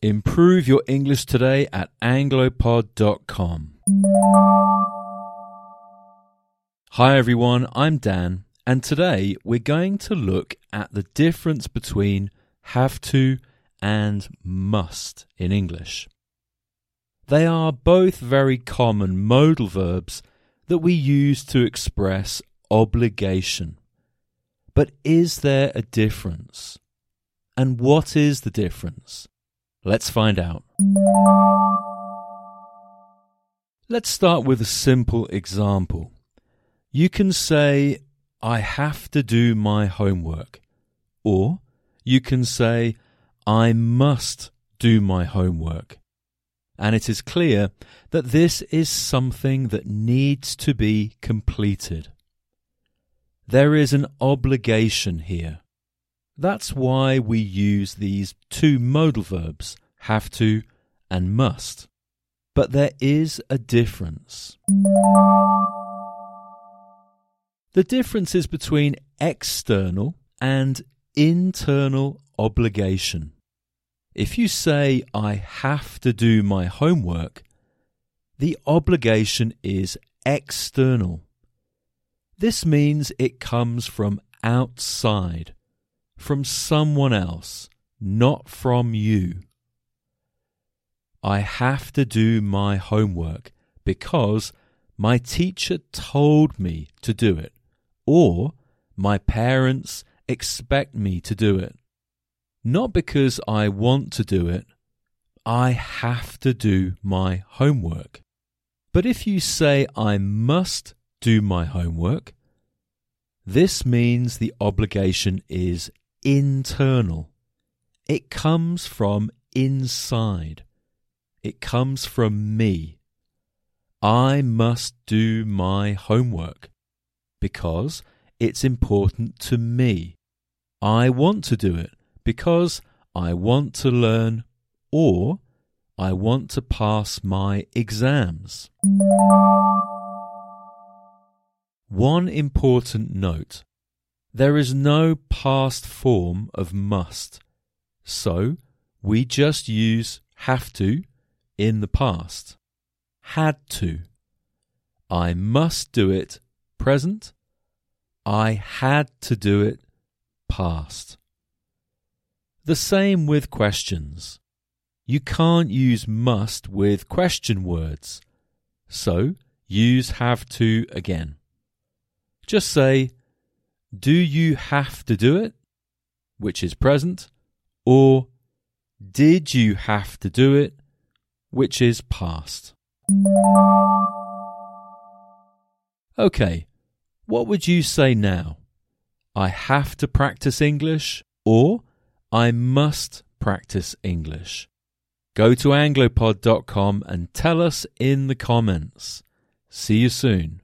Improve your English today at anglopod.com. Hi everyone, I'm Dan, and today we're going to look at the difference between have to and must in English. They are both very common modal verbs that we use to express obligation. But is there a difference? And what is the difference? Let's find out. Let's start with a simple example. You can say, I have to do my homework. Or you can say, I must do my homework. And it is clear that this is something that needs to be completed. There is an obligation here. That's why we use these two modal verbs, have to and must. But there is a difference. The difference is between external and internal obligation. If you say, I have to do my homework, the obligation is external. This means it comes from outside from someone else, not from you. I have to do my homework because my teacher told me to do it, or my parents expect me to do it. Not because I want to do it, I have to do my homework. But if you say I must do my homework, this means the obligation is internal. It comes from inside. It comes from me. I must do my homework because it's important to me. I want to do it because I want to learn or I want to pass my exams. One important note there is no past form of must, so we just use have to in the past. Had to. I must do it present. I had to do it past. The same with questions. You can't use must with question words, so use have to again. Just say, do you have to do it, which is present, or did you have to do it, which is past? Okay, what would you say now? I have to practice English or I must practice English? Go to anglopod.com and tell us in the comments. See you soon.